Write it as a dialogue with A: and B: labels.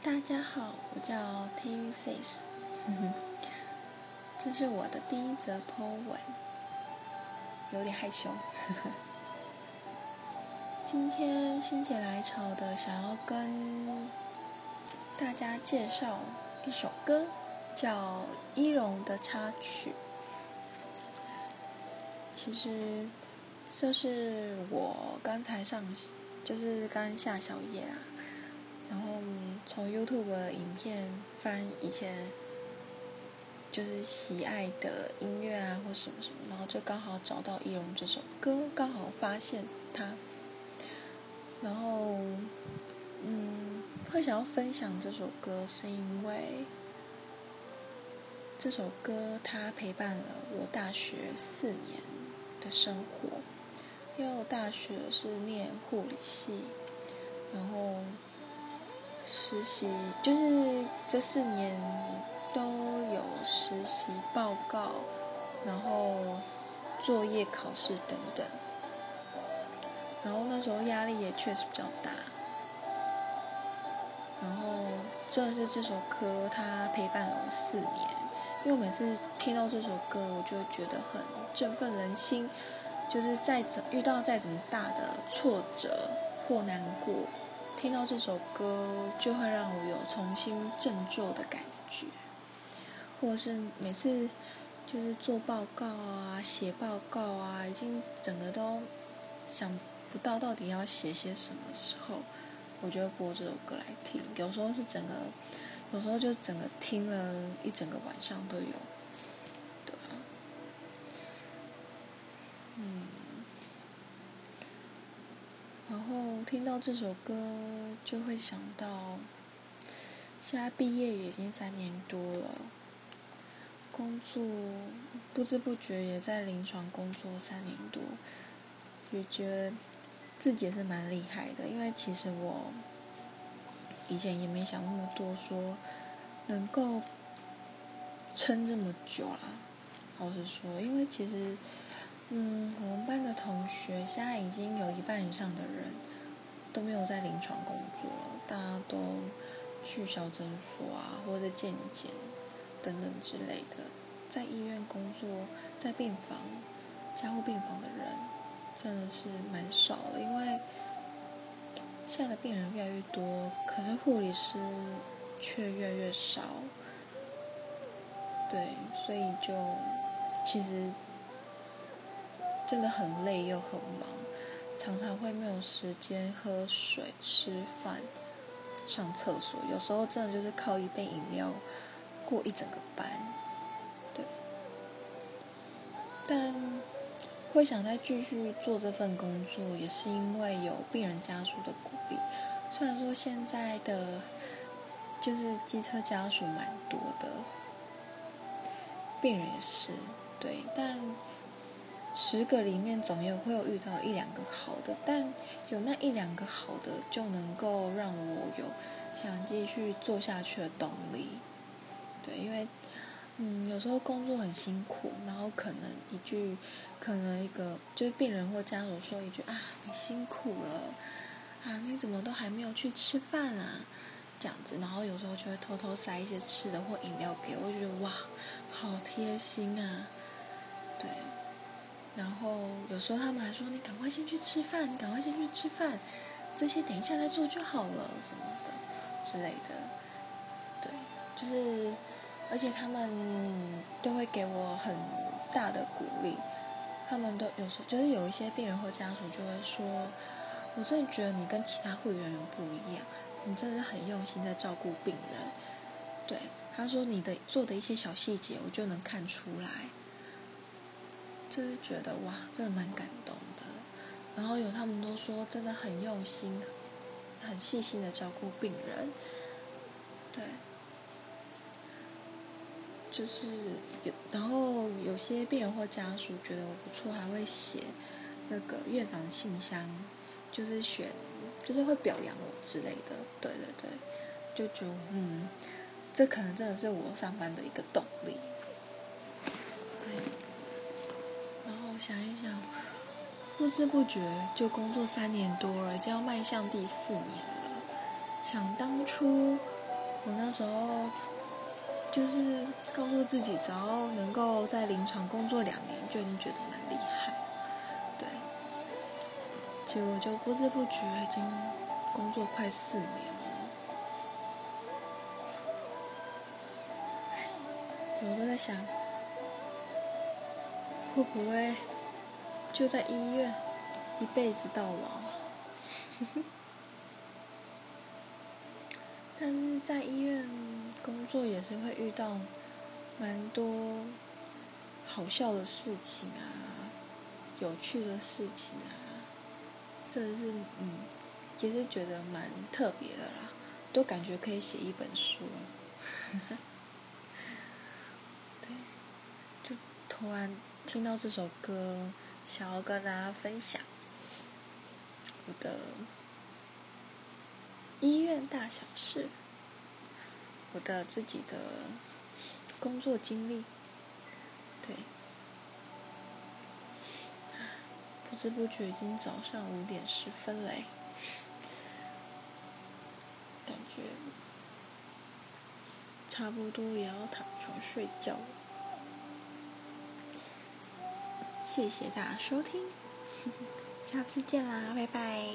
A: 大家好，我叫 TV6，这是我的第一则 po 文，有点害羞。今天心血来潮的想要跟大家介绍一首歌，叫《一荣的插曲》。其实这是我刚才上，就是刚下小夜啊。然后从 YouTube 的影片翻以前就是喜爱的音乐啊，或什么什么，然后就刚好找到《一龙》这首歌，刚好发现它，然后嗯，会想要分享这首歌，是因为这首歌它陪伴了我大学四年的生活，因为我大学是念护理系，然后。实习就是这四年都有实习报告，然后作业、考试等等。然后那时候压力也确实比较大。然后正是这首歌，它陪伴了我四年。因为我每次听到这首歌，我就觉得很振奋人心。就是再怎遇到再怎么大的挫折或难过。听到这首歌，就会让我有重新振作的感觉，或者是每次就是做报告啊、写报告啊，已经整个都想不到到底要写些什么时候，我就会播这首歌来听。有时候是整个，有时候就整个听了一整个晚上都有。对啊，嗯。然后听到这首歌，就会想到，现在毕业已经三年多了，工作不知不觉也在临床工作三年多，也觉得自己也是蛮厉害的，因为其实我以前也没想那么多，说能够撑这么久啦。老实说，因为其实。嗯，我们班的同学现在已经有一半以上的人都没有在临床工作了，大家都去小诊所啊，或者健检等等之类的，在医院工作，在病房、加护病房的人真的是蛮少的，因为现在的病人越来越多，可是护理师却越来越少。对，所以就其实。真的很累又很忙，常常会没有时间喝水、吃饭、上厕所。有时候真的就是靠一杯饮料过一整个班。对，但会想再继续做这份工作，也是因为有病人家属的鼓励。虽然说现在的就是机车家属蛮多的，病人也是对，但。十个里面总有会有遇到一两个好的，但有那一两个好的就能够让我有想继续做下去的动力。对，因为嗯，有时候工作很辛苦，然后可能一句，可能一个就是病人或家属说一句啊，你辛苦了啊，你怎么都还没有去吃饭啊？这样子，然后有时候就会偷偷塞一些吃的或饮料给我，就觉得哇，好贴心啊，对。然后有时候他们还说：“你赶快先去吃饭，赶快先去吃饭，这些等一下再做就好了，什么的之类的。”对，就是，而且他们都会给我很大的鼓励。他们都有时候就是有一些病人或家属就会说：“我真的觉得你跟其他护理人员不一样，你真的是很用心在照顾病人。”对，他说：“你的做的一些小细节，我就能看出来。”就是觉得哇，真的蛮感动的。然后有他们都说，真的很用心，很细心的照顾病人。对，就是有，然后有些病人或家属觉得我不错，还会写那个院长信箱，就是选，就是会表扬我之类的。对对对，就觉嗯，这可能真的是我上班的一个动力。想一想，不知不觉就工作三年多了，就要迈向第四年了。想当初我那时候就是告诉自己，只要能够在临床工作两年，就已经觉得蛮厉害。对，结果就不知不觉已经工作快四年了。我都在想，会不会就在医院一辈子到老？但是在医院工作也是会遇到蛮多好笑的事情啊，有趣的事情啊，真的是嗯，也是觉得蛮特别的啦，都感觉可以写一本书。对，就突然听到这首歌，想要跟大家分享我的。医院大小事，我的自己的工作经历，对，不知不觉已经早上五点十分嘞，感觉差不多也要躺床睡觉了。谢谢大家收听，下次见啦，拜拜。